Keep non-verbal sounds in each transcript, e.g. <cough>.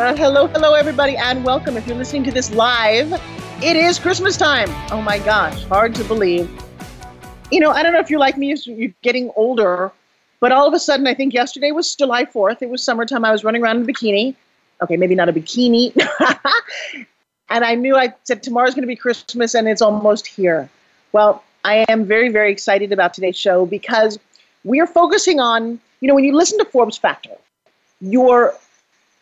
Uh, hello, hello, everybody, and welcome. If you're listening to this live, it is Christmas time. Oh my gosh, hard to believe. You know, I don't know if you're like me, you're getting older, but all of a sudden, I think yesterday was July 4th. It was summertime. I was running around in a bikini. Okay, maybe not a bikini. <laughs> and I knew I said tomorrow's going to be Christmas and it's almost here. Well, I am very, very excited about today's show because we are focusing on, you know, when you listen to Forbes Factor, you're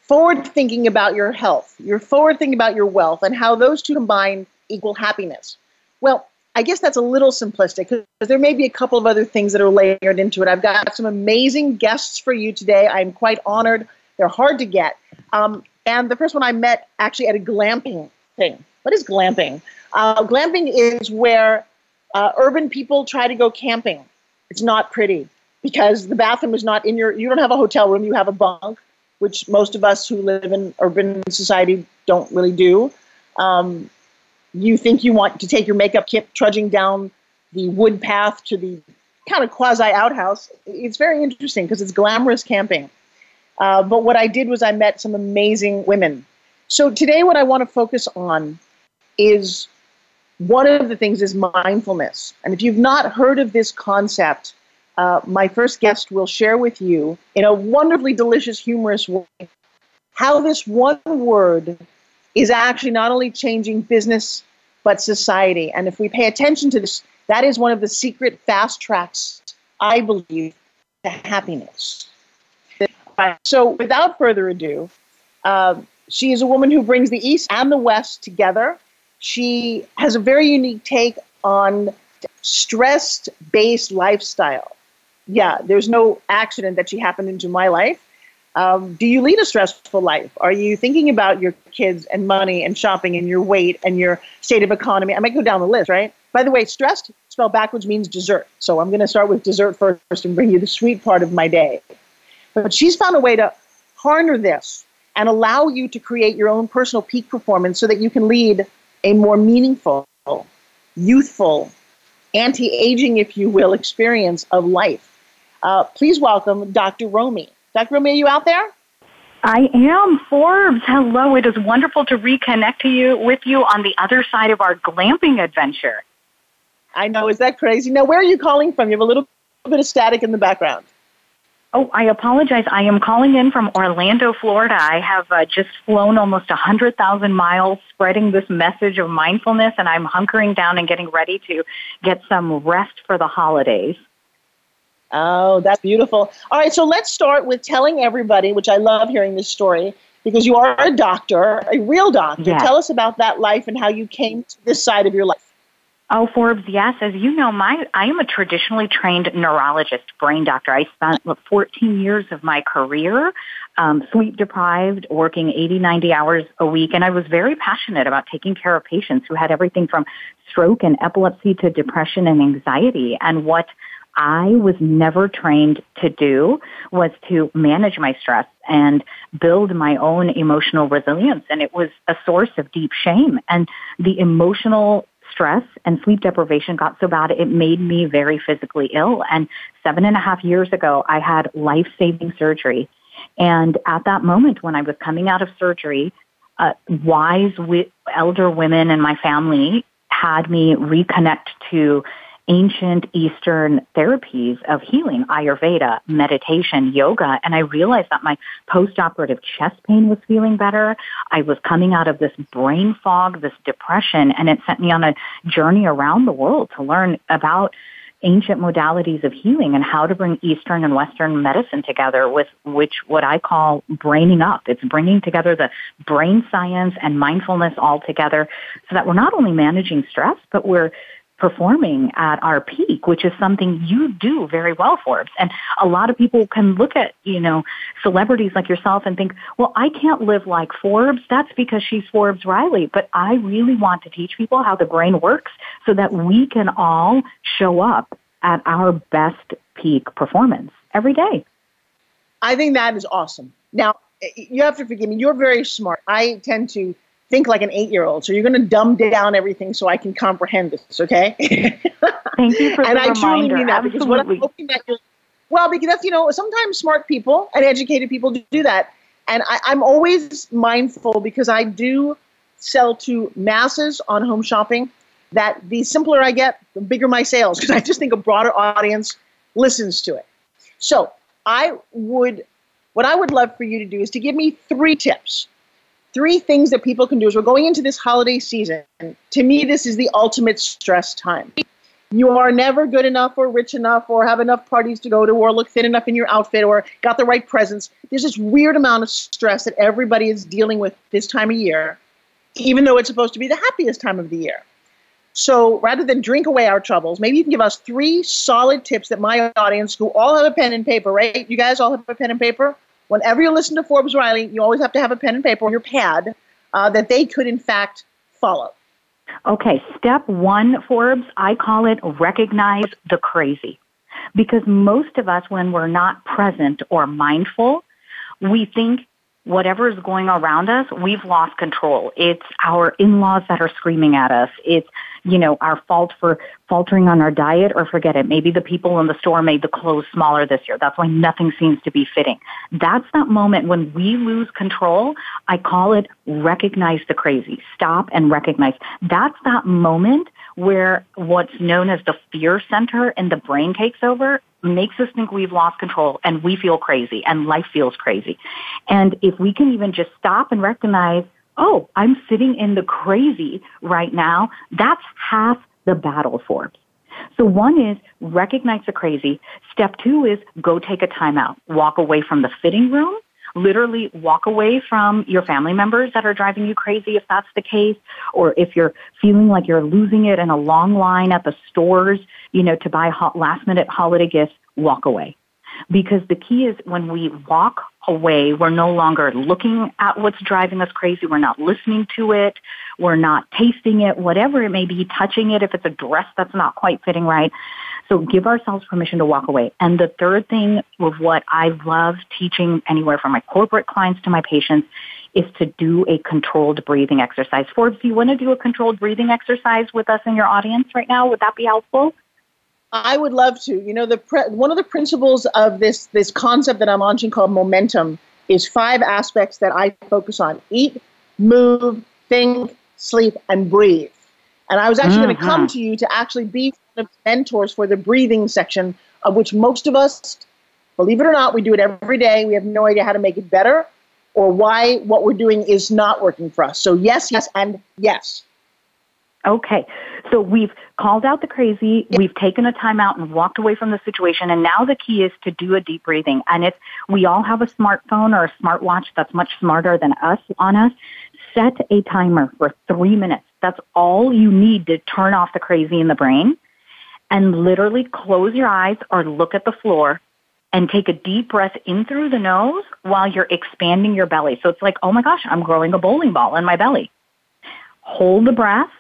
forward thinking about your health, you're forward thinking about your wealth, and how those two combine equal happiness. Well, I guess that's a little simplistic because there may be a couple of other things that are layered into it. I've got some amazing guests for you today. I'm quite honored. They're hard to get. Um, and the first one I met actually at a glamping thing. What is glamping? Uh, glamping is where uh, urban people try to go camping. It's not pretty because the bathroom is not in your, you don't have a hotel room, you have a bunk which most of us who live in urban society don't really do. Um, you think you want to take your makeup kit trudging down the wood path to the kind of quasi outhouse. It's very interesting because it's glamorous camping. Uh, but what I did was I met some amazing women. So today, what I want to focus on is one of the things is mindfulness. And if you've not heard of this concept, uh, my first guest will share with you in a wonderfully delicious, humorous way how this one word is actually not only changing business but society. And if we pay attention to this, that is one of the secret fast tracks, I believe, to happiness. So, without further ado, uh, she is a woman who brings the East and the West together. She has a very unique take on stress based lifestyle yeah, there's no accident that she happened into my life. Um, do you lead a stressful life? Are you thinking about your kids and money and shopping and your weight and your state of economy? I might go down the list, right? By the way, stressed spelled backwards means dessert. So I'm going to start with dessert first and bring you the sweet part of my day. But she's found a way to harness this and allow you to create your own personal peak performance so that you can lead a more meaningful, youthful, anti aging, if you will, experience of life. Uh, please welcome Dr. Romie. Dr. Romie, are you out there? I am Forbes. Hello. It is wonderful to reconnect to you with you on the other side of our glamping adventure. I know. Is that crazy? Now, where are you calling from? You have a little bit of static in the background. Oh, I apologize. I am calling in from Orlando, Florida. I have uh, just flown almost 100,000 miles spreading this message of mindfulness, and I'm hunkering down and getting ready to get some rest for the holidays. Oh, that's beautiful. All right, so let's start with telling everybody, which I love hearing this story because you are a doctor, a real doctor. Yes. Tell us about that life and how you came to this side of your life. Oh, Forbes, yes. As you know, my I am a traditionally trained neurologist, brain doctor. I spent 14 years of my career um, sleep deprived, working 80, 90 hours a week, and I was very passionate about taking care of patients who had everything from stroke and epilepsy to depression and anxiety. And what I was never trained to do was to manage my stress and build my own emotional resilience. And it was a source of deep shame. And the emotional stress and sleep deprivation got so bad it made me very physically ill. And seven and a half years ago, I had life saving surgery. And at that moment, when I was coming out of surgery, uh, wise wi- elder women in my family had me reconnect to ancient Eastern therapies of healing, Ayurveda, meditation, yoga, and I realized that my post-operative chest pain was feeling better. I was coming out of this brain fog, this depression, and it sent me on a journey around the world to learn about ancient modalities of healing and how to bring Eastern and Western medicine together with which what I call braining up. It's bringing together the brain science and mindfulness all together so that we're not only managing stress, but we're performing at our peak, which is something you do very well, Forbes. And a lot of people can look at, you know, celebrities like yourself and think, well, I can't live like Forbes. That's because she's Forbes Riley. But I really want to teach people how the brain works so that we can all show up at our best peak performance every day. I think that is awesome. Now, you have to forgive me. You're very smart. I tend to think like an eight year old. So you're going to dumb down everything so I can comprehend this, okay? Thank you for <laughs> and the I reminder. truly mean that Absolutely. because what I'm hoping that you're, well, because that's, you know, sometimes smart people and educated people do that. And I, I'm always mindful because I do sell to masses on home shopping that the simpler I get, the bigger my sales because I just think a broader audience listens to it. So I would, what I would love for you to do is to give me three tips three things that people can do as we're going into this holiday season. To me, this is the ultimate stress time. You are never good enough or rich enough or have enough parties to go to or look thin enough in your outfit or got the right presents. There's this weird amount of stress that everybody is dealing with this time of year, even though it's supposed to be the happiest time of the year. So rather than drink away our troubles, maybe you can give us three solid tips that my audience, who all have a pen and paper, right? You guys all have a pen and paper? Whenever you listen to Forbes Riley, you always have to have a pen and paper on your pad uh, that they could, in fact, follow. Okay, step one, Forbes, I call it recognize the crazy. Because most of us, when we're not present or mindful, we think whatever is going around us, we've lost control. It's our in-laws that are screaming at us. It's, you know, our fault for faltering on our diet or forget it. Maybe the people in the store made the clothes smaller this year. That's why nothing seems to be fitting. That's that moment when we lose control. I call it recognize the crazy. Stop and recognize. That's that moment where what's known as the fear center in the brain takes over makes us think we've lost control and we feel crazy and life feels crazy. And if we can even just stop and recognize, oh, I'm sitting in the crazy right now, that's half the battle Forbes. So one is recognize the crazy. Step two is go take a timeout. Walk away from the fitting room literally walk away from your family members that are driving you crazy if that's the case, or if you're feeling like you're losing it in a long line at the stores, you know, to buy last minute holiday gifts, walk away. Because the key is when we walk away, we're no longer looking at what's driving us crazy. We're not listening to it. We're not tasting it, whatever it may be, touching it if it's a dress that's not quite fitting right. So give ourselves permission to walk away. And the third thing of what I love teaching anywhere from my corporate clients to my patients is to do a controlled breathing exercise. Forbes, do you want to do a controlled breathing exercise with us in your audience right now? Would that be helpful? I would love to. You know, the pre- one of the principles of this this concept that I'm launching called momentum is five aspects that I focus on: eat, move, think, sleep, and breathe. And I was actually mm-hmm. going to come to you to actually be one of the mentors for the breathing section, of which most of us, believe it or not, we do it every day. We have no idea how to make it better or why what we're doing is not working for us. So, yes, yes, and yes. Okay. So we've called out the crazy, we've taken a time out and walked away from the situation, and now the key is to do a deep breathing. And if we all have a smartphone or a smartwatch that's much smarter than us on us, set a timer for three minutes. That's all you need to turn off the crazy in the brain and literally close your eyes or look at the floor and take a deep breath in through the nose while you're expanding your belly. So it's like, oh my gosh, I'm growing a bowling ball in my belly. Hold the breath,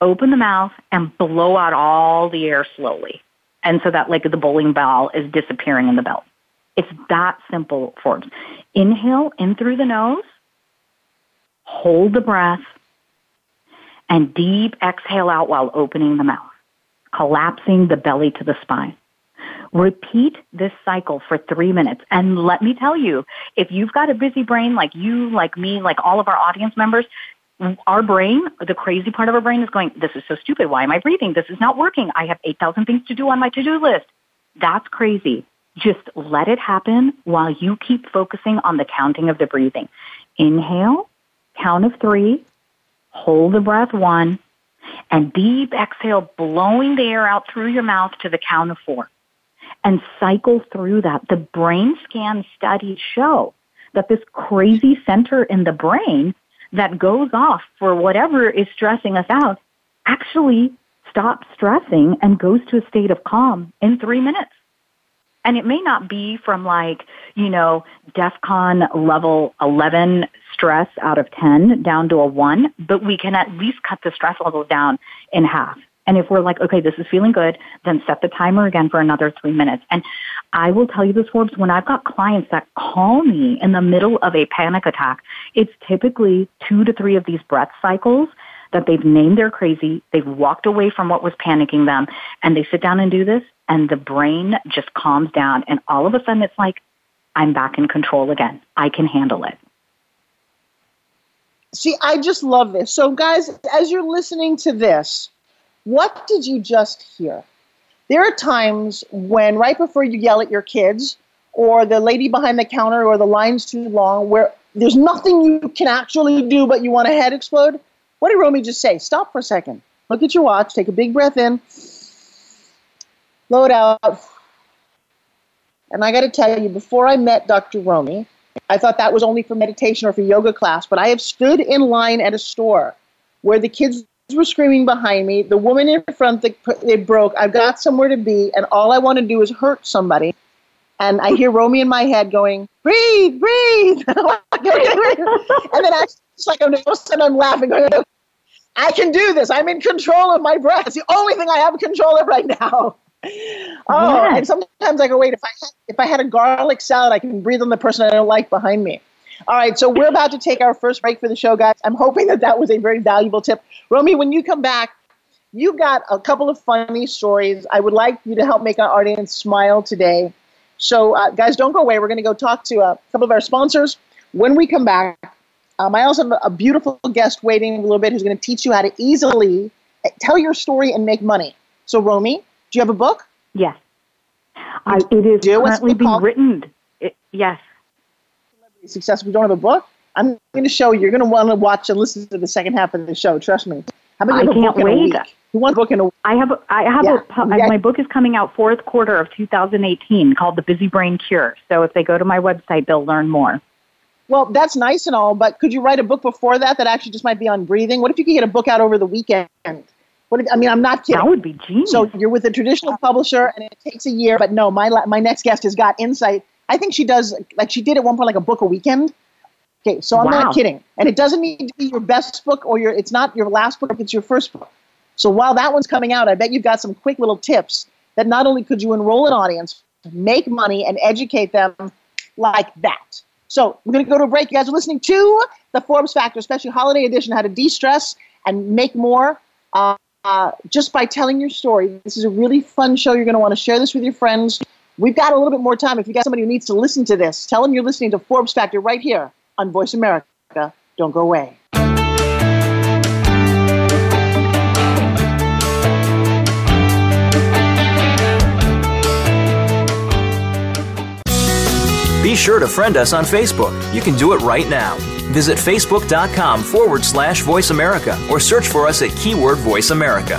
open the mouth, and blow out all the air slowly. And so that like the bowling ball is disappearing in the belly. It's that simple, Forbes. Inhale in through the nose, hold the breath, and deep exhale out while opening the mouth, collapsing the belly to the spine. Repeat this cycle for three minutes. And let me tell you, if you've got a busy brain like you, like me, like all of our audience members, our brain, the crazy part of our brain is going, this is so stupid. Why am I breathing? This is not working. I have 8,000 things to do on my to-do list. That's crazy. Just let it happen while you keep focusing on the counting of the breathing. Inhale, count of three, hold the breath one, and deep exhale, blowing the air out through your mouth to the count of four. And cycle through that. The brain scan studies show that this crazy center in the brain that goes off for whatever is stressing us out actually stops stressing and goes to a state of calm in three minutes. And it may not be from like, you know, DEFCON level 11 stress out of 10 down to a 1, but we can at least cut the stress level down in half. And if we're like, okay, this is feeling good, then set the timer again for another three minutes. And I will tell you this, Forbes, when I've got clients that call me in the middle of a panic attack, it's typically two to three of these breath cycles that they've named they're crazy, they've walked away from what was panicking them, and they sit down and do this, and the brain just calms down, and all of a sudden it's like, I'm back in control again. I can handle it. See, I just love this. So, guys, as you're listening to this, what did you just hear? There are times when, right before you yell at your kids, or the lady behind the counter, or the line's too long, where there's nothing you can actually do but you want to head explode. What did Romie just say? Stop for a second. Look at your watch. Take a big breath in. Blow it out. And I got to tell you, before I met Dr. Romie, I thought that was only for meditation or for yoga class, but I have stood in line at a store where the kids were screaming behind me, the woman in front, it broke, I've got somewhere to be, and all I want to do is hurt somebody. And I hear Romie in my head going, breathe, breathe. <laughs> and then I, it's like I'm, all of a sudden I'm laughing, going, I can do this. I'm in control of my breath. It's the only thing I have control of right now. <laughs> Oh, and sometimes I go, wait, if I had, if I had a garlic salad, I can breathe on the person I don't like behind me. All right, so we're about to take our first break for the show, guys. I'm hoping that that was a very valuable tip. Romie, when you come back, you got a couple of funny stories. I would like you to help make our audience smile today. So, uh, guys, don't go away. We're going to go talk to a couple of our sponsors. When we come back, um, I also have a beautiful guest waiting a little bit who's going to teach you how to easily eh, tell your story and make money. So, Romie, do you have a book? Yes. I, it is do? currently being called? written. It, yes. Success. We don't have a book. I'm going to show you. You're going to want to watch and listen to the second half of the show. Trust me. How about I can't wait. You want a book in a week? I have. A, I have yeah. a. Yeah. My book is coming out fourth quarter of 2018, called The Busy Brain Cure. So if they go to my website, they'll learn more. Well, that's nice and all, but could you write a book before that that actually just might be on breathing? What if you could get a book out over the weekend? What if, I mean, I'm not kidding. That would be genius. So you're with a traditional publisher, and it takes a year. But no, my my next guest has got insight. I think she does like she did at one point like a book a weekend. Okay, so I'm wow. not kidding, and it doesn't need to be your best book or your. It's not your last book; it's your first book. So while that one's coming out, I bet you've got some quick little tips that not only could you enroll an audience, make money, and educate them like that. So we're going to go to a break. You guys are listening to the Forbes Factor, especially holiday edition, how to de-stress and make more uh, uh, just by telling your story. This is a really fun show. You're going to want to share this with your friends. We've got a little bit more time. If you got somebody who needs to listen to this, tell them you're listening to Forbes Factor right here on Voice America. Don't go away. Be sure to friend us on Facebook. You can do it right now. Visit facebook.com forward slash voice America or search for us at keyword voice America.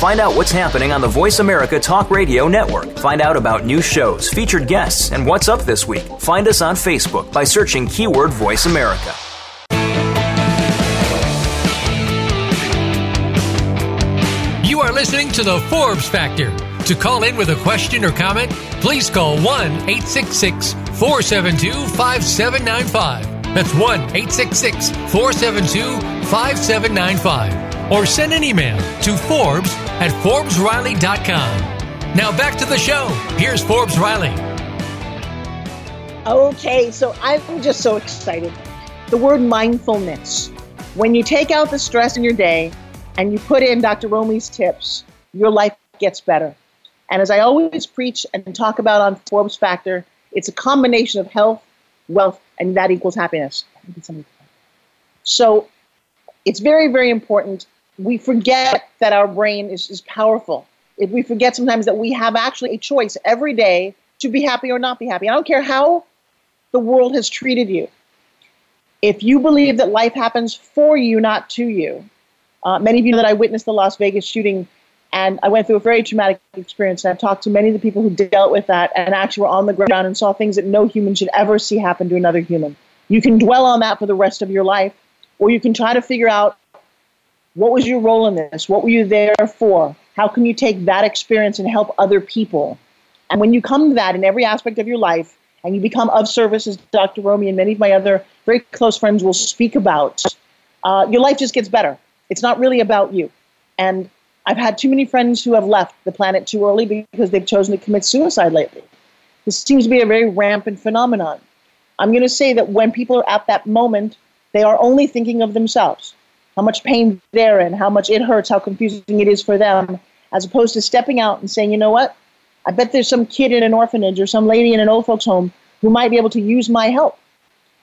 Find out what's happening on the Voice America Talk Radio Network. Find out about new shows, featured guests, and what's up this week. Find us on Facebook by searching keyword Voice America. You are listening to the Forbes Factor. To call in with a question or comment, please call 1 866 472 5795. That's 1 866 472 5795. Or send an email to Forbes at ForbesRiley.com. Now back to the show. Here's Forbes Riley. Okay, so I'm just so excited. The word mindfulness. When you take out the stress in your day and you put in Dr. Romie's tips, your life gets better. And as I always preach and talk about on Forbes Factor, it's a combination of health, wealth, and that equals happiness. So it's very, very important we forget that our brain is, is powerful. If we forget sometimes that we have actually a choice every day to be happy or not be happy. I don't care how the world has treated you. If you believe that life happens for you, not to you, uh, many of you know that I witnessed the Las Vegas shooting and I went through a very traumatic experience. And I've talked to many of the people who dealt with that and actually were on the ground and saw things that no human should ever see happen to another human. You can dwell on that for the rest of your life, or you can try to figure out what was your role in this? What were you there for? How can you take that experience and help other people? And when you come to that in every aspect of your life, and you become of service, as Dr. Romie and many of my other very close friends will speak about, uh, your life just gets better. It's not really about you. And I've had too many friends who have left the planet too early because they've chosen to commit suicide lately. This seems to be a very rampant phenomenon. I'm going to say that when people are at that moment, they are only thinking of themselves how much pain they're in, how much it hurts, how confusing it is for them, as opposed to stepping out and saying, you know what? I bet there's some kid in an orphanage or some lady in an old folks' home who might be able to use my help.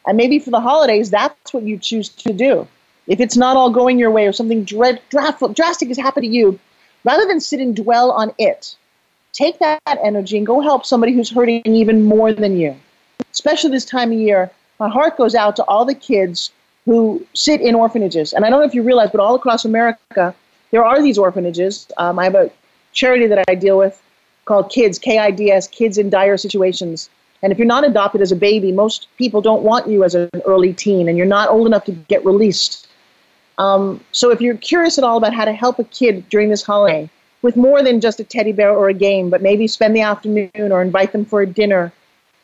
And maybe for the holidays, that's what you choose to do. If it's not all going your way or something dread, drastic has happened to you, rather than sit and dwell on it, take that energy and go help somebody who's hurting even more than you. Especially this time of year, my heart goes out to all the kids who sit in orphanages. And I don't know if you realize, but all across America, there are these orphanages. Um, I have a charity that I deal with called Kids, K I D S, Kids in Dire Situations. And if you're not adopted as a baby, most people don't want you as an early teen, and you're not old enough to get released. Um, so if you're curious at all about how to help a kid during this holiday with more than just a teddy bear or a game, but maybe spend the afternoon or invite them for a dinner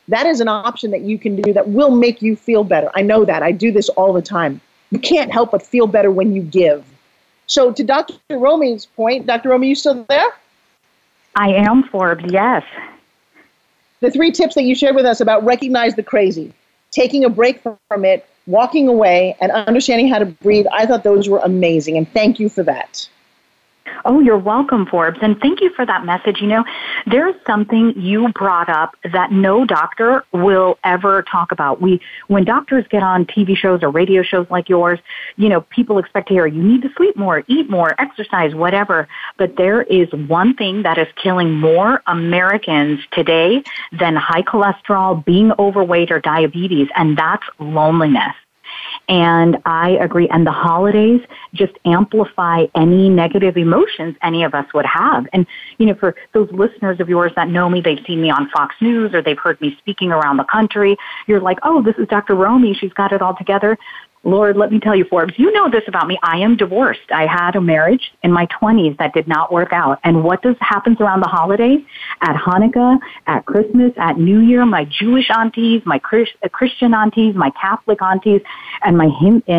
that is an option that you can do that will make you feel better. I know that. I do this all the time. You can't help but feel better when you give. So, to Dr. Romie's point, Dr. Romie, you still there? I am, Forbes, yes. The three tips that you shared with us about recognize the crazy, taking a break from it, walking away, and understanding how to breathe, I thought those were amazing. And thank you for that. Oh, you're welcome, Forbes. And thank you for that message. You know, there's something you brought up that no doctor will ever talk about. We, when doctors get on TV shows or radio shows like yours, you know, people expect to hear, you need to sleep more, eat more, exercise, whatever. But there is one thing that is killing more Americans today than high cholesterol, being overweight, or diabetes, and that's loneliness. And I agree. And the holidays just amplify any negative emotions any of us would have. And, you know, for those listeners of yours that know me, they've seen me on Fox News or they've heard me speaking around the country. You're like, oh, this is Dr. Romie. She's got it all together. Lord, let me tell you, Forbes, you know this about me. I am divorced. I had a marriage in my 20s that did not work out. And what does happens around the holidays? At Hanukkah, at Christmas, at New Year, my Jewish aunties, my uh, Christian aunties, my Catholic aunties, and my uh,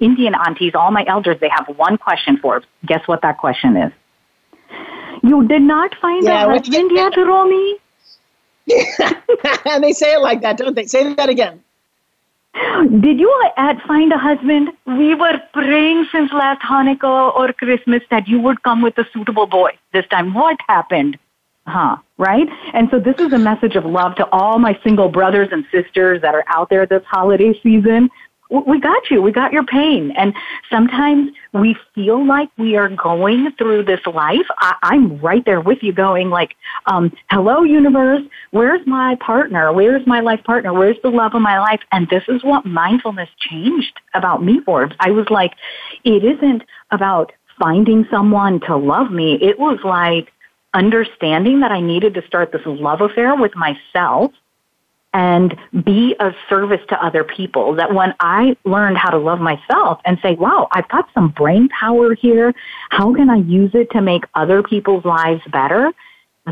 Indian aunties, all my elders, they have one question, Forbes. Guess what that question is? You did not find yeah, a husband yet, <laughs> Romie? <laughs> and they say it like that, don't they? Say that again. Did you uh, at find a husband? We were praying since last Hanukkah or Christmas that you would come with a suitable boy this time. What happened? Huh, right? And so this is a message of love to all my single brothers and sisters that are out there this holiday season we got you. We got your pain. And sometimes we feel like we are going through this life. I, I'm right there with you going like, um, hello universe, where's my partner? Where's my life partner? Where's the love of my life? And this is what mindfulness changed about me, Forbes. I was like, it isn't about finding someone to love me. It was like understanding that I needed to start this love affair with myself and be of service to other people. That when I learned how to love myself and say, wow, I've got some brain power here. How can I use it to make other people's lives better?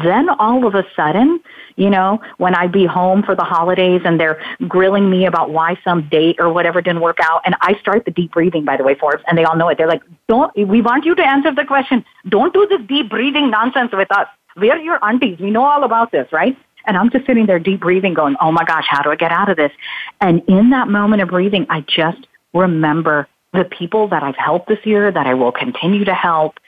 Then all of a sudden, you know, when I'd be home for the holidays and they're grilling me about why some date or whatever didn't work out, and I start the deep breathing, by the way, Forbes, and they all know it. They're like, don't, we want you to answer the question. Don't do this deep breathing nonsense with us. We're your aunties. We know all about this, right? And I'm just sitting there deep breathing going, oh my gosh, how do I get out of this? And in that moment of breathing, I just remember the people that I've helped this year, that I will continue to help.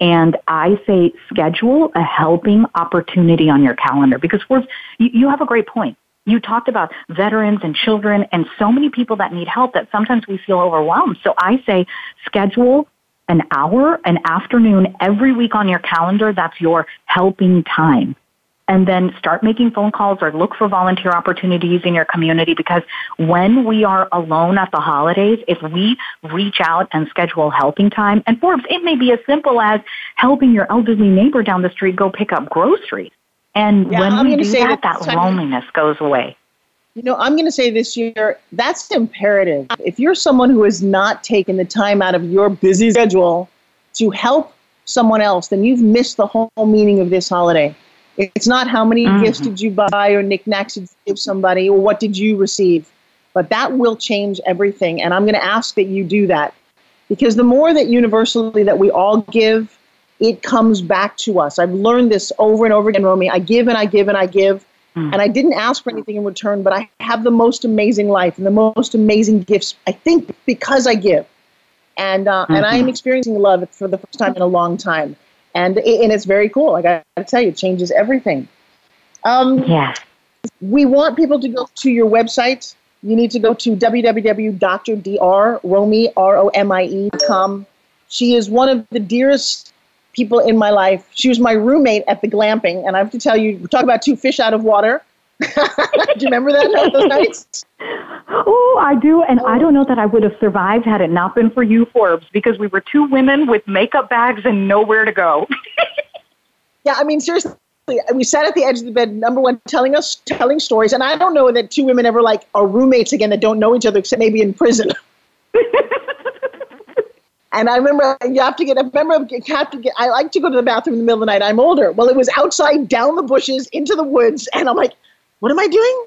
And I say schedule a helping opportunity on your calendar because we're, you, you have a great point. You talked about veterans and children and so many people that need help that sometimes we feel overwhelmed. So I say schedule an hour, an afternoon every week on your calendar. That's your helping time and then start making phone calls or look for volunteer opportunities in your community because when we are alone at the holidays, if we reach out and schedule helping time, and Forbes, it may be as simple as helping your elderly neighbor down the street go pick up groceries. And yeah, when I'm we do that, that, that loneliness goes away. You know, I'm going to say this year, that's imperative. If you're someone who has not taken the time out of your busy schedule to help someone else, then you've missed the whole meaning of this holiday. It's not how many mm-hmm. gifts did you buy or knickknacks did you give somebody or what did you receive. But that will change everything. And I'm going to ask that you do that. Because the more that universally that we all give, it comes back to us. I've learned this over and over again, Romie. I give and I give and I give. Mm. And I didn't ask for anything in return, but I have the most amazing life and the most amazing gifts, I think, because I give. And, uh, mm-hmm. and I am experiencing love for the first time in a long time and and it's very cool. I got to tell you, it changes everything. Um, yeah. We want people to go to your website. You need to go to www.drromie.com. She is one of the dearest people in my life. She was my roommate at the glamping, and I have to tell you, talk about two fish out of water. <laughs> do you remember that those nights? Oh, I do, and I don't know that I would have survived had it not been for you, Forbes, because we were two women with makeup bags and nowhere to go. <laughs> yeah, I mean, seriously, we sat at the edge of the bed, number one, telling us telling stories, and I don't know that two women ever like are roommates again that don't know each other except maybe in prison. <laughs> And I remember you have to get. I remember you have to get. I like to go to the bathroom in the middle of the night. I'm older. Well, it was outside, down the bushes, into the woods, and I'm like, what am I doing?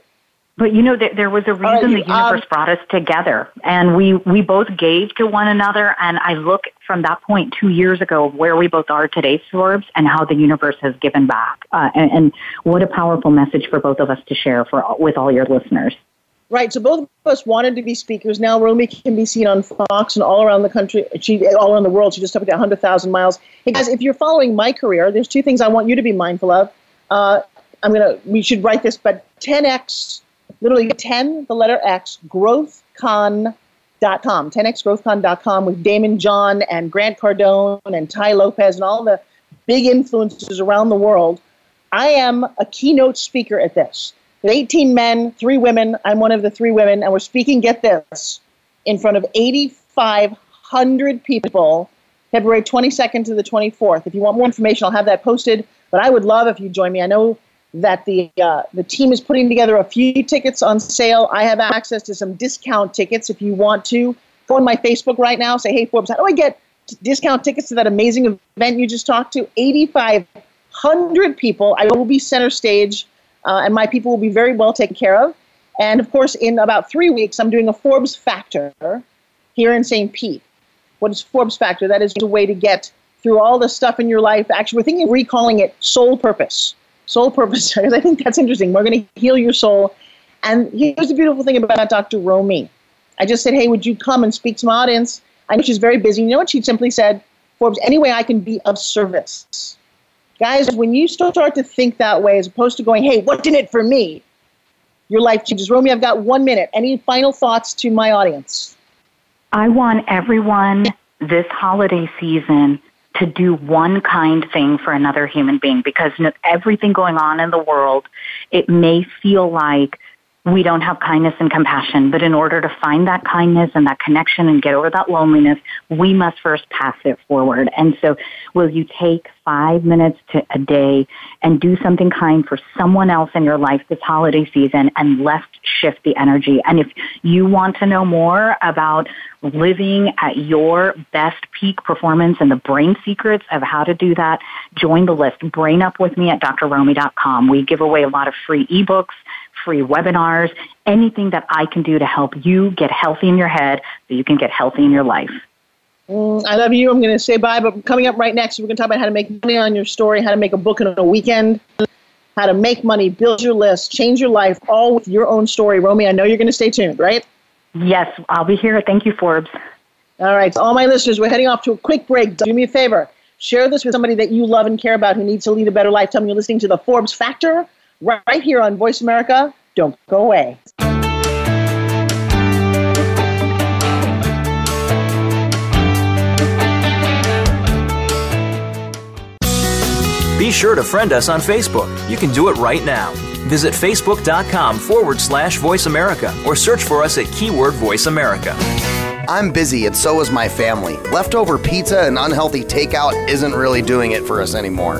But you know, there, there was a reason right, the universe um, brought us together, and we we both gave to one another. And I look from that point two years ago where we both are today, Forbes, and how the universe has given back. Uh, and, and what a powerful message for both of us to share for with all your listeners. Right. So both of us wanted to be speakers. Now Romie can be seen on Fox and all around the country. She all around the world. She just up to 100,000 miles. Hey guys, if you're following my career, there's two things I want you to be mindful of. Uh, I'm gonna. We should write this, but 10x, literally 10, the letter X, growthcon.com, 10xgrowthcon.com with Daymond John and Grant Cardone and Tai Lopez and all the big influences around the world. I am a keynote speaker at this. With 18 men, three women. I'm one of the three women, and we're speaking. Get this, in front of 8,500 people, February 22nd to the 24th. If you want more information, I'll have that posted. But I would love if you join me. I know that the uh, the team is putting together a few tickets on sale. I have access to some discount tickets if you want to. Go on my Facebook right now. Say, hey Forbes, how do I get discount tickets to that amazing event you just talked to? 8,500 people. I will be center stage, uh, and my people will be very well taken care of. And of course, in about three weeks, I'm doing a Forbes Factor here in St. Pete. What is Forbes Factor? That is a way to get through all the stuff in your life. Actually, we're thinking of recalling it Soul Purpose soul purpose <laughs> because I think that's interesting. We're going to heal your soul. And here's the beautiful thing about Dr. Romie. I just said, hey, would you come and speak to my audience? I know she's very busy. You know what she simply said? Forbes, any way I can be of service. Guys, when you start to think that way, as opposed to going, hey, what's in it for me? Your life changes. Romie, I've got one minute. Any final thoughts to my audience? I want everyone this holiday season to do one kind thing for another human being because everything going on in the world, it may feel like we don't have kindness and compassion. But in order to find that kindness and that connection and get over that loneliness, we must first pass it forward. And so will you take five minutes to a day and do something kind for someone else in your life this holiday season and let's shift the energy. And if you want to know more about living at your best peak performance and the brain secrets of how to do that, join the list. Brain up with me at drromie.com. We give away a lot of free ebooks free webinars, anything that I can do to help you get healthy in your head so you can get healthy in your life. Mm, I love you. I'm going to say bye, but coming up right next, we're going to talk about how to make money on your story, how to make a book in a weekend, how to make money, build your list, change your life, all with your own story. Romie, I know you're going to stay tuned, right? Yes, I'll be here. Thank you, Forbes. All right, so all my listeners, we're heading off to a quick break. Do me a favor. Share this with somebody that you love and care about who needs to lead a better life. Tell them you're listening to the Forbes Factor right here on Voice America. Don't go away. Be sure to friend us on Facebook. You can do it right now. Visit facebook.com forward slash voice America or search for us at keyword voice America. I'm busy and so is my family. Leftover pizza and unhealthy takeout isn't really doing it for us anymore.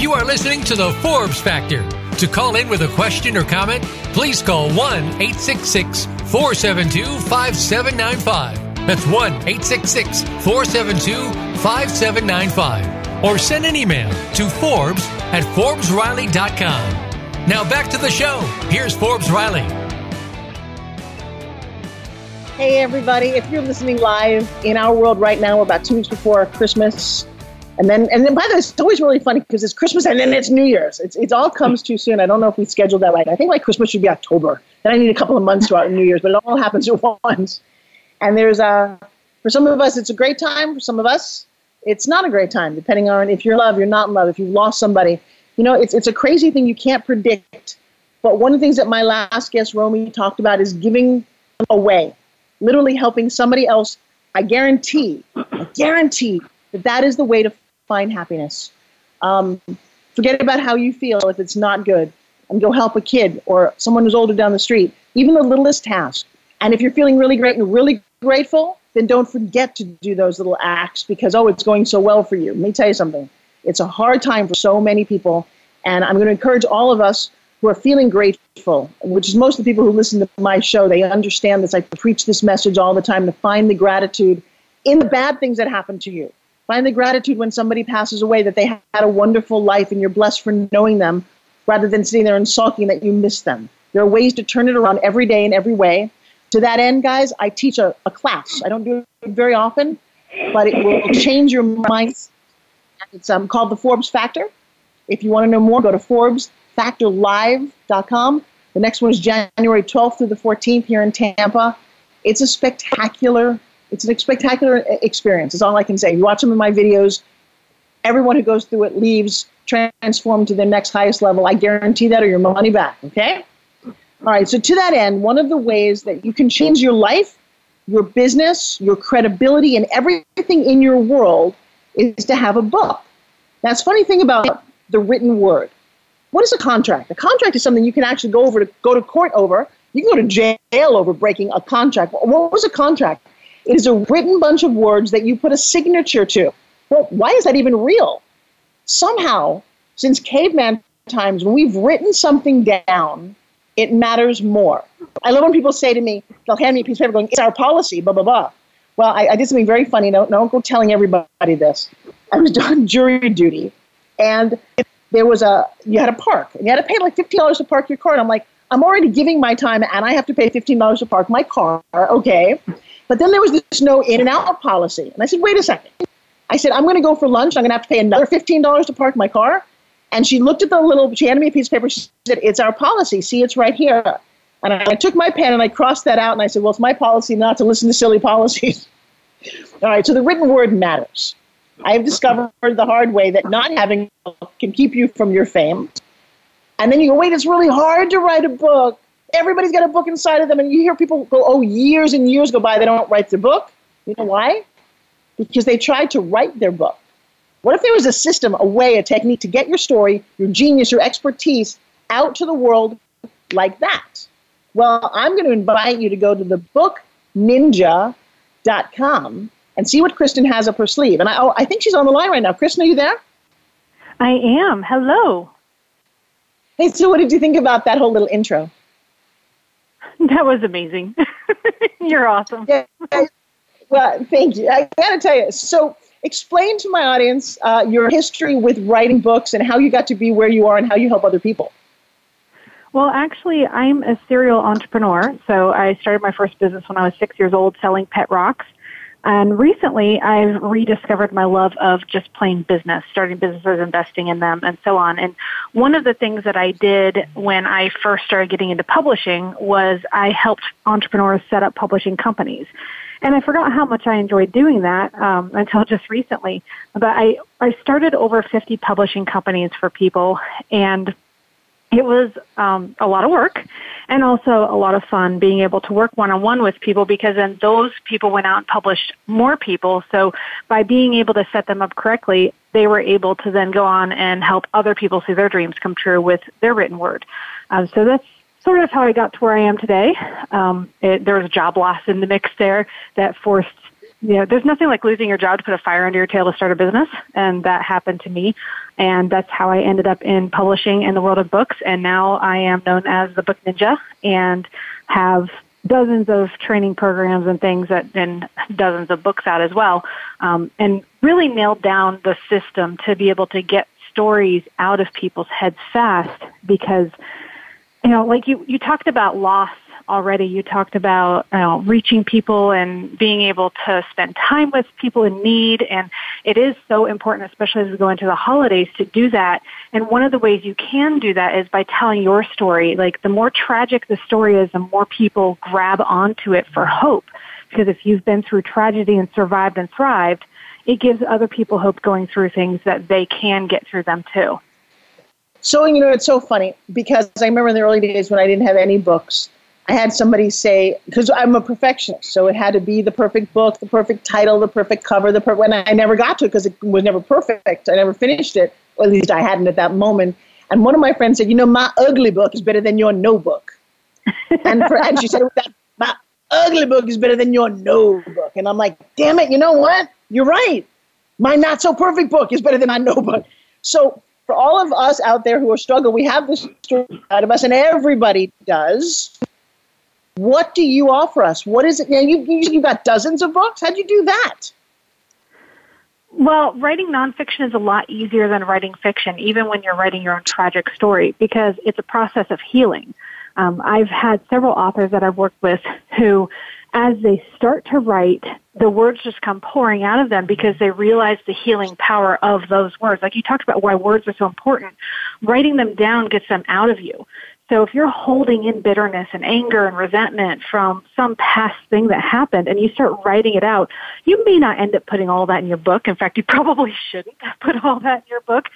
You are listening to the Forbes Factor. To call in with a question or comment, please call 1 866 472 5795. That's 1 866 472 5795. Or send an email to Forbes at ForbesRiley.com. Now back to the show. Here's Forbes Riley. Hey, everybody. If you're listening live in our world right now, we're about two weeks before Christmas. And then, and then by the way, it's always really funny because it's Christmas and then it's New Year's. It's, it all comes too soon. I don't know if we scheduled that right. I think like Christmas should be October. Then I need a couple of months throughout New Year's, but it all happens at <laughs> once. And there's a, for some of us, it's a great time. For some of us, it's not a great time, depending on if you're in love, you're not in love, if you've lost somebody. You know, it's, it's a crazy thing you can't predict. But one of the things that my last guest, Romie, talked about is giving away, literally helping somebody else. I guarantee, I guarantee that that is the way to find happiness. Um, forget about how you feel if it's not good and go help a kid or someone who's older down the street, even the littlest task. And if you're feeling really great and really grateful, then don't forget to do those little acts because, oh, it's going so well for you. Let me tell you something. It's a hard time for so many people. And I'm going to encourage all of us who are feeling grateful, which is most of the people who listen to my show, they understand this. I preach this message all the time to find the gratitude in the bad things that happen to you. Find the gratitude when somebody passes away that they had a wonderful life and you're blessed for knowing them rather than sitting there and sulking that you miss them. There are ways to turn it around every day in every way. To that end, guys, I teach a, a class. I don't do it very often, but it will change your mind. It's um, called the Forbes Factor. If you want to know more, go to ForbesFactorLive.com. The next one is January 12th through the 14th here in Tampa. It's a spectacular, it's a spectacular experience. It's all I can say. You watch some of my videos. Everyone who goes through it leaves transformed to the next highest level. I guarantee that, or your money back. Okay. All right. So to that end, one of the ways that you can change your life, your business, your credibility, and everything in your world is to have a book. That's funny thing about the written word. What is a contract? A contract is something you can actually go over to go to court over. You can go to jail over breaking a contract. What was a contract? It is a written bunch of words that you put a signature to. Well, why is that even real? Somehow, since caveman times, when we've written something down, it matters more. I love when people say to me, they'll hand me a piece of paper going, it's our policy, blah, blah, blah. Well, I, I did something very funny. Don't, don't go telling everybody this. I was <laughs> doing jury duty, and there was a you had a park, and you had to pay like fifteen dollars to park your car. And I'm like, I'm already giving my time, and I have to pay fifteen dollars to park my car. Okay, but then there was this no in and out policy, and I said, wait a second. I said, I'm going to go for lunch. I'm going to have to pay another fifteen dollars to park my car. And she looked at the little. She handed me a piece of paper. She said, "It's our policy. See, it's right here." And I took my pen and I crossed that out and I said, well, it's my policy not to listen to silly policies. <laughs> All right, so the written word matters. I have discovered the hard way that not having a book can keep you from your fame. And then you go, wait, it's really hard to write a book. Everybody's got a book inside of them, and you hear people go, oh, years and years go by, they don't write their book. You know why? Because they tried to write their book. What if there was a system, a way, a technique to get your story, your genius, your expertise out to the world like that? Well, I'm going to invite you to go to the bookninja.com and see what Kristin has up her sleeve. And I, oh, I think she's on the line right now. Kristin, are you there? I am. Hello. Hey, so what did you think about that whole little intro? <laughs> That was amazing. <laughs> You're awesome. Yeah. Well, thank you. I got to tell you. So, explain to my audience uh, your history with writing books and how you got to be where you are and how you help other people. Well, actually, I'm a serial entrepreneur. So I started my first business when I was six years old selling pet rocks. And recently, I've rediscovered my love of just plain business, starting businesses, investing in them, and so on. And one of the things that I did when I first started getting into publishing was I helped entrepreneurs set up publishing companies. And I forgot how much I enjoyed doing that um, <laughs> until just recently. But I, I started over 50 publishing companies for people, and it was um, a lot of work and also a lot of fun being able to work one on one with people because then those people went out and published more people. So by being able to set them up correctly, they were able to then go on and help other people see their dreams come true with their written word. Um, so that's sort of how I got to where I am today. Um, it, there was a job loss in the mix there that forced you know, there's nothing like losing your job to put a fire under your tail to start a business, and that happened to me. And that's how I ended up in publishing in the world of books. And now I am known as the Book Ninja and have dozens of training programs and things that, and dozens of books out as well. Um, and really nailed down the system to be able to get stories out of people's heads fast because, you know, like you, you talked about loss already. You talked about uh, reaching people and being able to spend time with people in need. And it is so important, especially as we go into the holidays, to do that. And one of the ways you can do that is by telling your story. Like the more tragic the story is, the more people grab onto it for hope. Because if you've been through tragedy and survived and thrived, it gives other people hope going through things that they can get through them too. So, you know, it's so funny because I remember in the early days when I didn't have any books, I had somebody say, because I'm a perfectionist, so it had to be the perfect book, the perfect title, the perfect cover, the perfect. And I never got to it because it was never perfect. I never finished it, or at least I hadn't at that moment. And one of my friends said, "You know, my ugly book is better than your no book." and, for, and she said, "My ugly book is better than your no book." And I'm like, "Damn it! You know what? You're right. My not so perfect book is better than my no book." So for all of us out there who are struggling, we have this out of us, and everybody does. What do you offer us? What is it? You, you, you got dozens of books. How'd you do that? Well, writing nonfiction is a lot easier than writing fiction, even when you're writing your own tragic story, because it's a process of healing. Um, I've had several authors that I've worked with who, as they start to write, the words just come pouring out of them because they realize the healing power of those words. Like you talked about why words are so important. Writing them down gets them out of you. So if you're holding in bitterness and anger and resentment from some past thing that happened and you start writing it out, you may not end up putting all that in your book. In fact, you <laughs> probably shouldn't put all that in your book.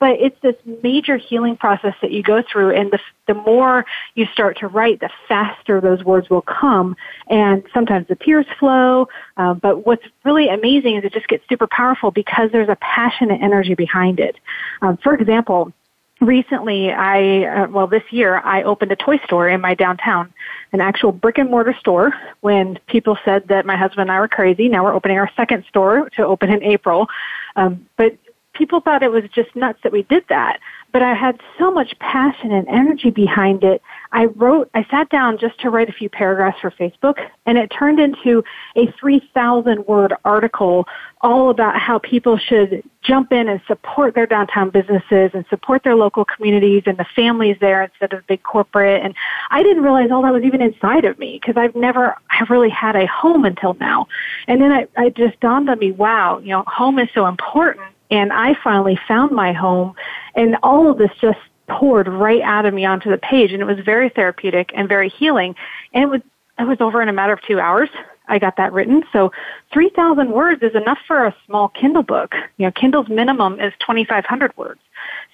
But it's this major healing process that you go through and the, the more you start to write, the faster those words will come. And sometimes the tears flow. Uh, but what's really amazing is it just gets super powerful because there's a passionate energy behind it. Um, for example, recently I, uh, well, this year I opened a toy store in my downtown, an actual brick and mortar store. When people said that my husband and I were crazy, now we're opening our second store to open in April. Um, but people thought it was just nuts that we did that but I had so much passion and energy behind it. I wrote, I sat down just to write a few paragraphs for Facebook, and it turned into a 3,000 word article all about how people should jump in and support their downtown businesses and support their local communities and the families there instead of big corporate. And I didn't realize all that was even inside of me because I've never, I've really had a home until now. And then I, I just dawned on me, wow, you know, home is so important and I finally found my home and all of this just poured right out of me onto the page and it was very therapeutic and very healing and it was it was over in a matter of 2 hours I got that written. So 3,000 words is enough for a small Kindle book. You know, Kindle's minimum is 2,500 words.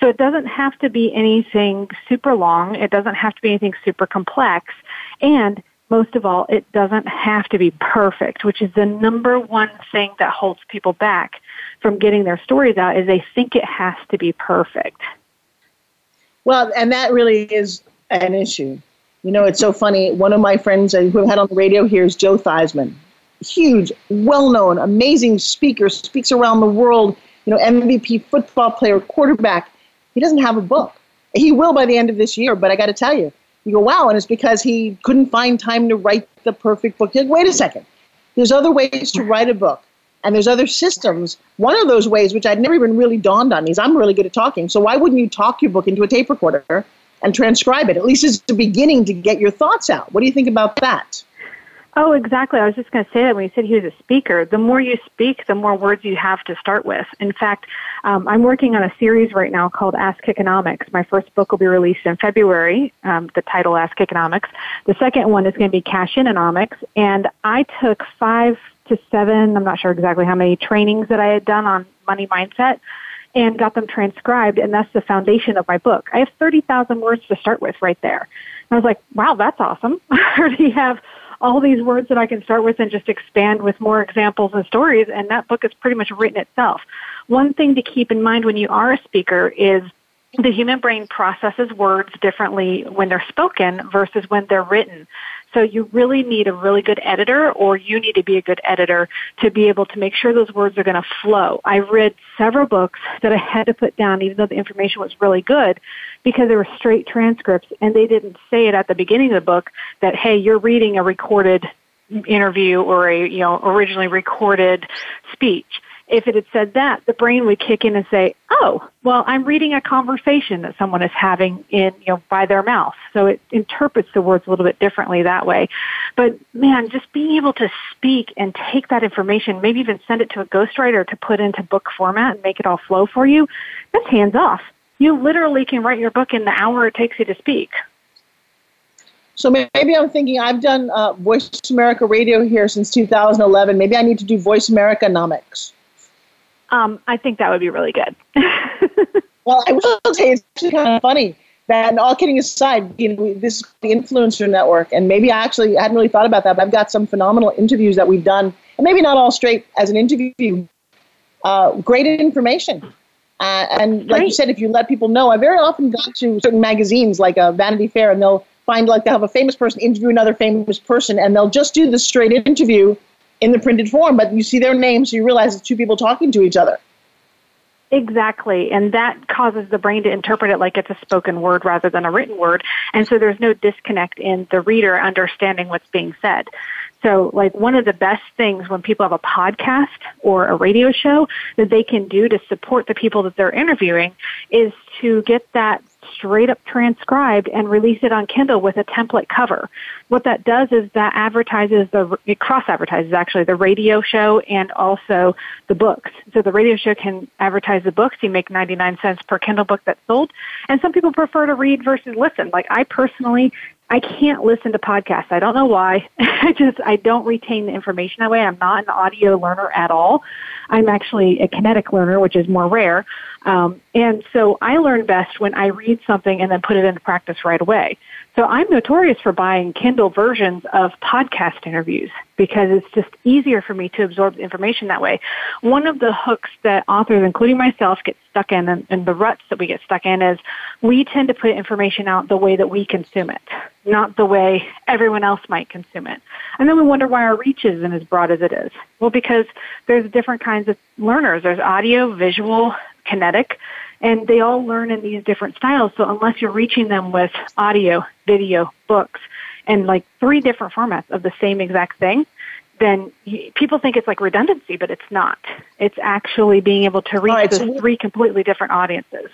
So it doesn't have to be anything super long. It doesn't have to be anything super complex. And most of all, it doesn't have to be perfect, which is the number one thing that holds people back from getting their stories out is they think it has to be perfect. Well, and that really is an issue. You know, it's so funny. One of my friends who I've had on the radio here is Joe Theismann. Huge, well known, amazing speaker, speaks around the world, you know, MVP football player, quarterback. He doesn't have a book. He will by the end of this year, but I got to tell you, you go, wow, and it's because he couldn't find time to write the perfect book. Like, Wait a second. There's other ways to write a book. And there's other systems. One of those ways, which I'd never even really dawned on is I'm really good at talking. So why wouldn't you talk your book into a tape recorder and transcribe it? At least as the beginning to get your thoughts out. What do you think about that? Oh, exactly. I was just going to say that when you said he was a speaker. The more you speak, the more words you have to start with. In fact, um, I'm working on a series right now called Ask Economics. My first book will be released in February, um, the title Ask Economics. The second one is going to be Cash Economics. And I took five to seven, I'm not sure exactly how many trainings that I had done on money mindset and got them transcribed. And that's the foundation of my book. I have 30,000 words to start with right there. And I was like, wow, that's awesome. <laughs> I already have all these words that I can start with and just expand with more examples and stories. And that book is pretty much written itself. One thing to keep in mind when you are a speaker is the human brain processes words differently when they're spoken versus when they're written. So you really need a really good editor or you need to be a good editor to be able to make sure those words are going to flow. I read several books that I had to put down even though the information was really good because they were straight transcripts and they didn't say it at the beginning of the book that, hey, you're reading a recorded interview or a, you know, originally recorded speech if it had said that, the brain would kick in and say, "Oh, well, I'm reading a conversation that someone is having in, you know, by their mouth." So it interprets the words a little bit differently that way. But man, just being able to speak and take that information, maybe even send it to a ghostwriter to put into book format and make it all flow for you, that's hands off. You literally can write your book in the hour it takes you to speak. So maybe I'm thinking I've done uh, Voice America Radio here since 2011. Maybe I need to do Voice America Nomics. Um, I think that would be really good. <laughs> well, I will say it's kind of funny. that, and all kidding aside, you know, this is the influencer network, and maybe I actually hadn't really thought about that, but I've got some phenomenal interviews that we've done, and maybe not all straight as an interview. Uh, great information. Uh, and like you said, if you let people know, I very often go to certain magazines like a Vanity Fair, and they'll find like they'll have a famous person interview another famous person, and they'll just do the straight interview in the printed form, but you see their names, so you realize it's two people talking to each other. Exactly, and that causes the brain to interpret it like it's a spoken word rather than a written word, and so there's no disconnect in the reader understanding what's being said. So, like, one of the best things when people have a podcast or a radio show that they can do to support the people that they're interviewing is to get that straight up transcribed and release it on Kindle with a template cover. What that does is that advertises the, it cross advertises actually the radio show and also the books. So the radio show can advertise the books. You make 99 cents per Kindle book that's sold. And some people prefer to read versus listen. Like I personally I can't listen to podcasts. I don't know why. <laughs> I just I don't retain the information that way. I'm not an audio learner at all. I'm actually a kinetic learner, which is more rare. Um, and so I learn best when I read something and then put it into practice right away. So I'm notorious for buying Kindle versions of podcast interviews because it's just easier for me to absorb information that way. One of the hooks that authors, including myself, get stuck in and, and the ruts that we get stuck in is we tend to put information out the way that we consume it, not the way everyone else might consume it. And then we wonder why our reach isn't as broad as it is. Well, because there's different kinds of learners. There's audio, visual, kinetic, and they all learn in these different styles. So unless you're reaching them with audio, video, books, and like three different formats of the same exact thing, then people think it's like redundancy, but it's not. It's actually being able to reach right, so three completely different audiences.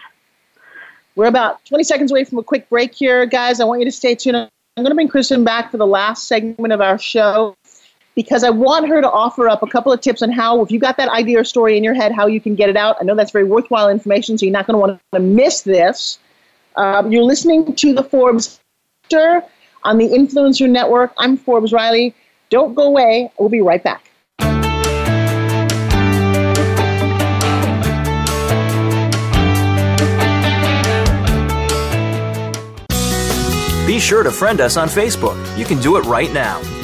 We're about 20 seconds away from a quick break here, guys. I want you to stay tuned. I'm going to bring Kristin back for the last segment of our show because I want her to offer up a couple of tips on how, if you got that idea or story in your head, how you can get it out. I know that's very worthwhile information, so you're not going to want to miss this. Um, you're listening to the Forbes on the Influencer Network. I'm Forbes Riley. Don't go away. We'll be right back. Be sure to friend us on Facebook. You can do it right now.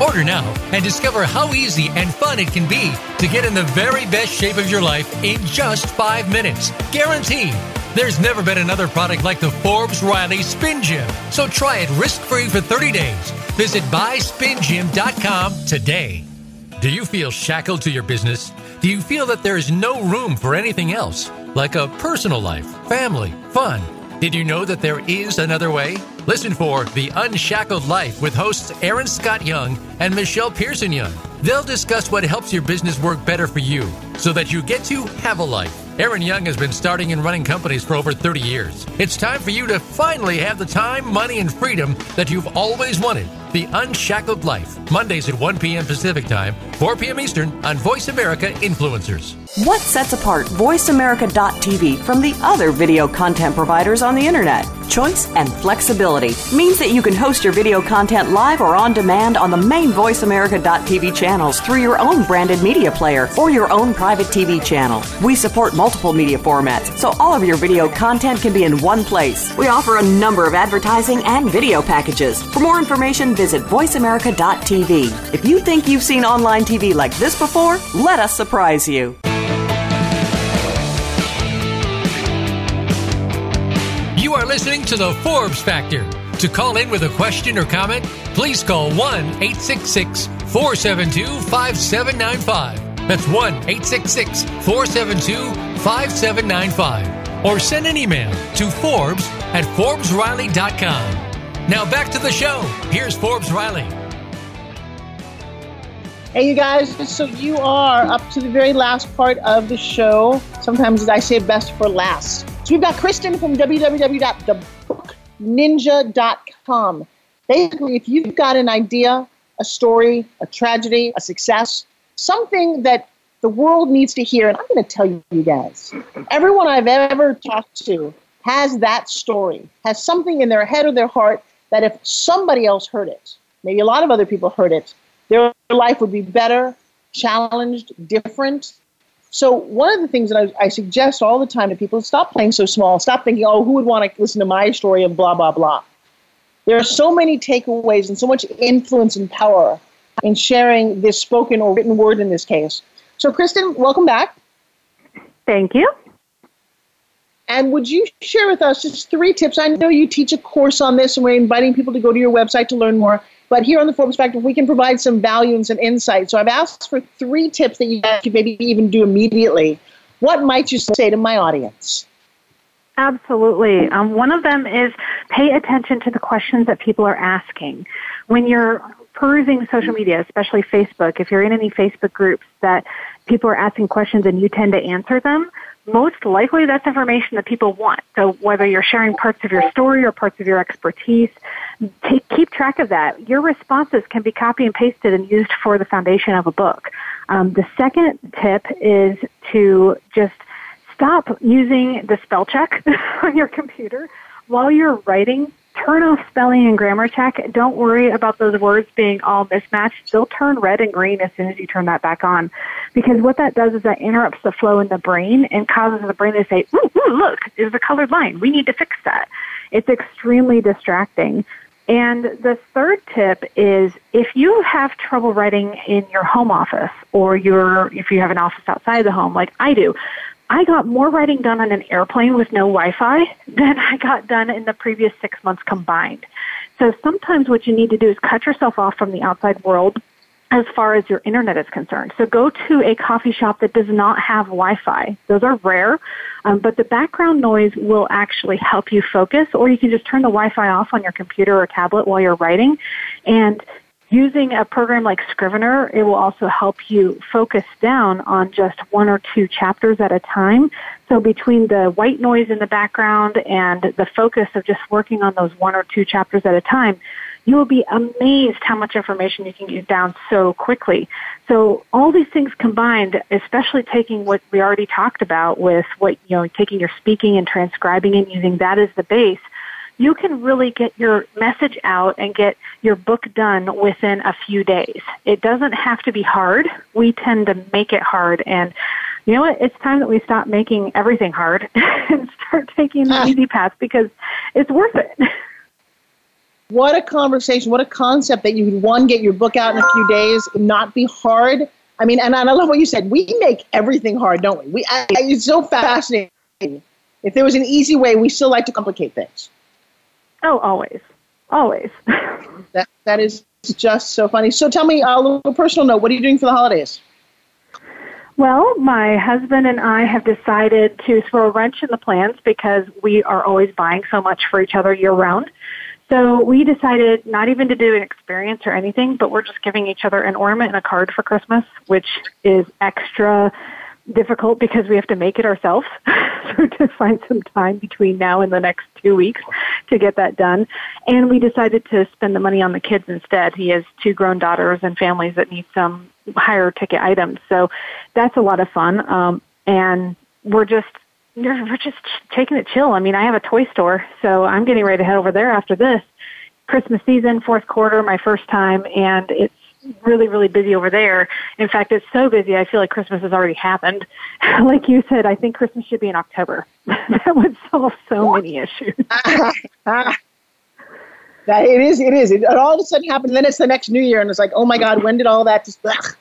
Order now and discover how easy and fun it can be to get in the very best shape of your life in just five minutes. Guaranteed. There's never been another product like the Forbes Riley Spin Gym. So try it risk free for 30 days. Visit buyspingym.com today. Do you feel shackled to your business? Do you feel that there is no room for anything else, like a personal life, family, fun? Did you know that there is another way? Listen for The Unshackled Life with hosts Aaron Scott Young and Michelle Pearson Young. They'll discuss what helps your business work better for you so that you get to have a life. Aaron Young has been starting and running companies for over 30 years. It's time for you to finally have the time, money, and freedom that you've always wanted. The Unshackled Life, Mondays at 1 p.m. Pacific Time, 4 p.m. Eastern on Voice America Influencers. What sets apart VoiceAmerica.tv from the other video content providers on the internet? Choice and flexibility means that you can host your video content live or on demand on the main VoiceAmerica.tv channels through your own branded media player or your own private TV channel. We support multiple media formats, so all of your video content can be in one place. We offer a number of advertising and video packages. For more information, visit VoiceAmerica.tv. If you think you've seen online TV like this before, let us surprise you. You are listening to the Forbes Factor. To call in with a question or comment, please call 1 866 472 5795. That's 1 866 472 5795 or send an email to Forbes at ForbesRiley.com. Now back to the show. Here's Forbes Riley. Hey, you guys. So you are up to the very last part of the show. Sometimes I say best for last. So we've got Kristin from www.thebookninja.com. Basically, if you've got an idea, a story, a tragedy, a success, something that the world needs to hear, and I'm going to tell you guys, everyone I've ever talked to has that story, has something in their head or their heart that if somebody else heard it, maybe a lot of other people heard it, their life would be better, challenged, different. So one of the things that I, I suggest all the time to people is stop playing so small. Stop thinking, oh, who would want to listen to my story of blah, blah, blah. There are so many takeaways and so much influence and power in sharing this spoken or written word in this case. So, Kristin, welcome back. Thank you. And would you share with us just three tips? I know you teach a course on this, and we're inviting people to go to your website to learn more. But here on the Forbes Factor, we can provide some value and some insight. So I've asked for three tips that you could maybe even do immediately. What might you say to my audience? Absolutely. Um, one of them is pay attention to the questions that people are asking. When you're perusing social media, especially Facebook, if you're in any Facebook groups that people are asking questions and you tend to answer them, most likely that's information that people want. So whether you're sharing parts of your story or parts of your expertise, take, keep track of that. Your responses can be copy and pasted and used for the foundation of a book. Um, the second tip is to just stop using the spell check <laughs> on your computer while you're writing turn off spelling and grammar check. Don't worry about those words being all mismatched. They'll turn red and green as soon as you turn that back on. Because what that does is that interrupts the flow in the brain and causes the brain to say, ooh, ooh look, there's a colored line. We need to fix that. It's extremely distracting. And the third tip is if you have trouble writing in your home office or your if you have an office outside the home like I do, I got more writing done on an airplane with no Wi-Fi <laughs> than I got done in the previous six months combined. So sometimes what you need to do is cut yourself off from the outside world as far as your internet is concerned. So go to a coffee shop that does not have Wi-Fi. Those are rare, um, but the background noise will actually help you focus, or you can just turn the Wi-Fi off on your computer or tablet while you're writing, and Using a program like Scrivener, it will also help you focus down on just one or two chapters at a time. So between the white noise in the background and the focus of just working on those one or two chapters at a time, you will be amazed how much information you can get down so quickly. So all these things combined, especially taking what we already talked about with what, you know, taking your speaking and transcribing and using that as the base, you can really get your message out and get your book done within a few days. It doesn't have to be hard. We tend to make it hard and you know what? It's time that we stop making everything hard <laughs> and start taking the easy path because it's worth it. What a conversation. What a concept that you would, one, get your book out in a few days, not be hard. I mean, and I love what you said. We make everything hard, don't we? we I, it's so fascinating. If there was an easy way, we still like to complicate things. Oh, always, always. <laughs> that that is just so funny. So tell me uh, a little personal note. What are you doing for the holidays? Well, my husband and I have decided to throw a wrench in the plans because we are always buying so much for each other year round. So we decided not even to do an experience or anything, but we're just giving each other an ornament and a card for Christmas, which is extra difficult because we have to make it ourselves. <laughs> so to find some time between now and the next two weeks to get that done. And we decided to spend the money on the kids instead. He has two grown daughters and families that need some higher ticket items. So that's a lot of fun. Um, and we're just we're just taking it chill. I mean, I have a toy store, so I'm getting ready to head over there after this. Christmas season, fourth quarter, my first time, and it's really, really busy over there. In fact, it's so busy, I feel like Christmas has already happened. <laughs> like you said, I think Christmas should be in October. <laughs> that would solve so many issues. <laughs> that it is, it is. It, all of a sudden happened, and then it's the next New Year, and it's like, oh my God, when did all that just? Ugh.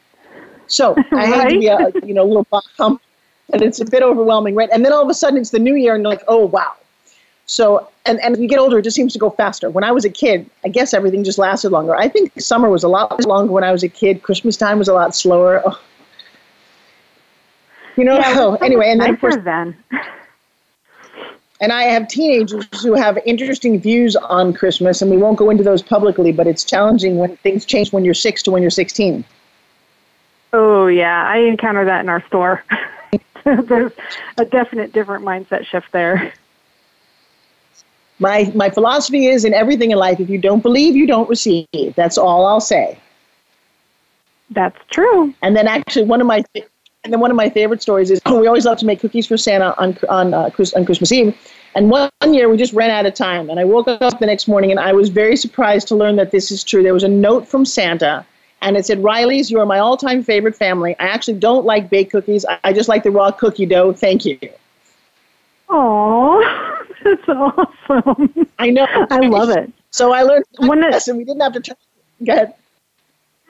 So I right? hate to be a you know little bum, and it's a bit overwhelming, right? And then all of a sudden it's the New Year, and you're like, oh wow, so, and, and as you get older, it just seems to go faster. When I was a kid, I guess everything just lasted longer. I think summer was a lot longer when I was a kid. Christmas time was a lot slower. Oh. You know, Yeah, so <laughs> anyway, and then of course, then. and I have teenagers who have interesting views on Christmas, and we won't go into those publicly, but it's challenging when things change when you're six to when you're 16. Oh yeah, I encounter that in our store. <laughs> There's a definite different mindset shift there. My my philosophy is in everything in life, if you don't believe, you don't receive. That's all I'll say. That's true. And then actually, one of my and then one of my favorite stories is we always love to make cookies for Santa on on uh, on Christmas Eve. And one, one year we just ran out of time, and I woke up the next morning and I was very surprised to learn that this is true. There was a note from Santa, and it said, "Riley's, you are my all-time favorite family. I actually don't like baked cookies. I just like the raw cookie dough. Thank you." Oh, <laughs> that's awesome. I know. I love it. So I learned One of- lesson. We didn't have to. Turn, go ahead.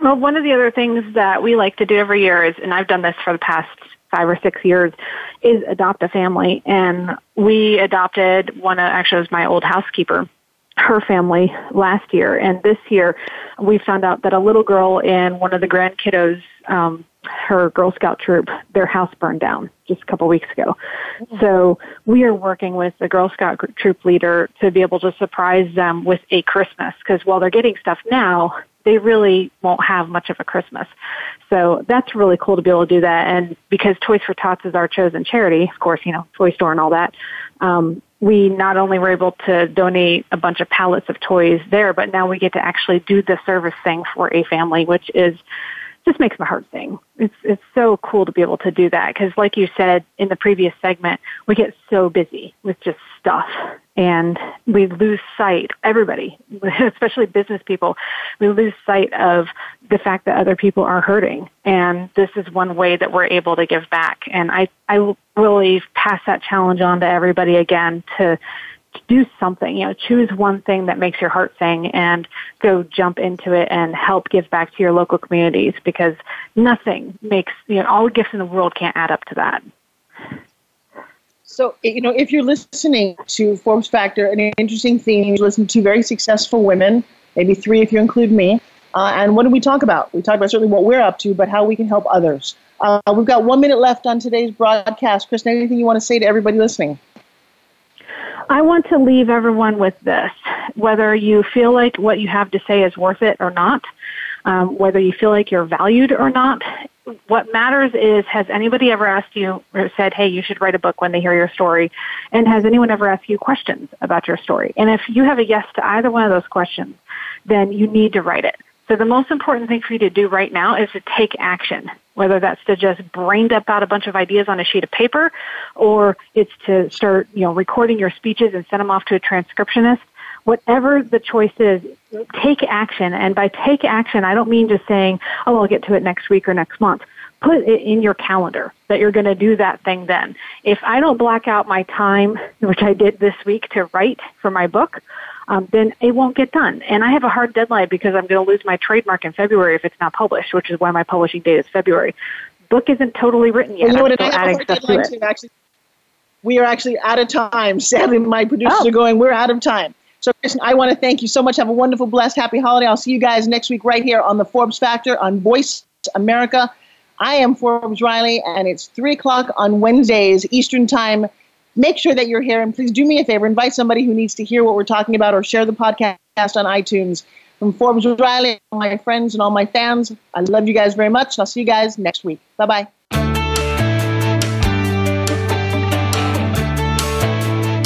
Well, one of the other things that we like to do every year is, and I've done this for the past five or six years, is adopt a family. And we adopted one of, actually, it was my old housekeeper, her family last year. And this year, we found out that a little girl in one of the grand kiddos, um, her Girl Scout troop, their house burned down just a couple weeks ago. So we are working with the Girl Scout troop leader to be able to surprise them with a Christmas because while they're getting stuff now, they really won't have much of a Christmas. So that's really cool to be able to do that. And because Toys for Tots is our chosen charity, of course, you know, toy store and all that, um, we not only were able to donate a bunch of pallets of toys there, but now we get to actually do the service thing for a family, which is just makes my heart sing. It's it's so cool to be able to do that because, like you said in the previous segment, we get so busy with just stuff, and we lose sight. Everybody, <laughs> especially business people, we lose sight of the fact that other people are hurting, and this is one way that we're able to give back. And I I really pass that challenge on to everybody again to do something, you know, choose one thing that makes your heart sing and go jump into it and help give back to your local communities because nothing makes, you know, all the gifts in the world can't add up to that. So, you know, if you're listening to Forbes Factor, an interesting theme, you listen to very successful women, maybe three if you include me. Uh, and what do we talk about? We talk about certainly what we're up to, but how we can help others. Uh, we've got one minute left on today's broadcast. Kristin, anything you want to say to everybody listening? I want to leave everyone with this. Whether you feel like what you have to say is worth it or not, um, whether you feel like you're valued or not, what matters is has anybody ever asked you or said, hey, you should write a book when they hear your story? And has anyone ever asked you questions about your story? And if you have a yes to either one of those questions, then you need to write it. So the most important thing for you to do right now is to take action, whether that's to just brain dump out a bunch of ideas on a sheet of paper or it's to start, you know, recording your speeches and send them off to a transcriptionist. Whatever the choice is, take action. And by take action, I don't mean just saying, oh, I'll get to it next week or next month. Put it in your calendar that you're going to do that thing then. If I don't black out my time, which I did this week to write for my book, um, then it won't get done. And I have a hard deadline because I'm going to lose my trademark in February if it's not published, which is why my publishing date is February. Book isn't totally written yet. Well, you know I'm what? I have adding stuff to it. actually. We are actually out of time. <laughs> Sadly, my producers Oh. are going, we're out of time. So, Kristin, I want to thank you so much. Have a wonderful, blessed, happy holiday. I'll see you guys next week right here on the Forbes Factor on Voice America. I am Forbes Riley, and it's 3 o'clock on Wednesdays, Eastern Time. Make sure that you're here, and please do me a favor invite somebody who needs to hear what we're talking about or share the podcast on iTunes. From Forbes Riley, all my friends and all my fans, I love you guys very much, I'll see you guys next week. Bye bye.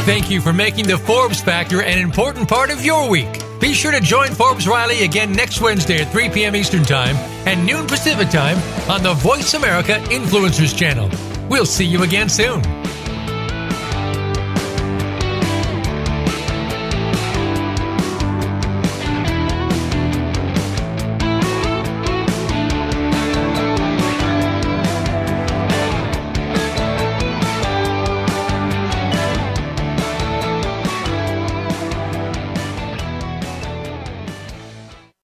Thank you for making the Forbes Factor an important part of your week. Be sure to join Forbes Riley again next Wednesday at 3 p.m. Eastern Time and noon Pacific Time on the Voice America Influencers Channel. We'll see you again soon.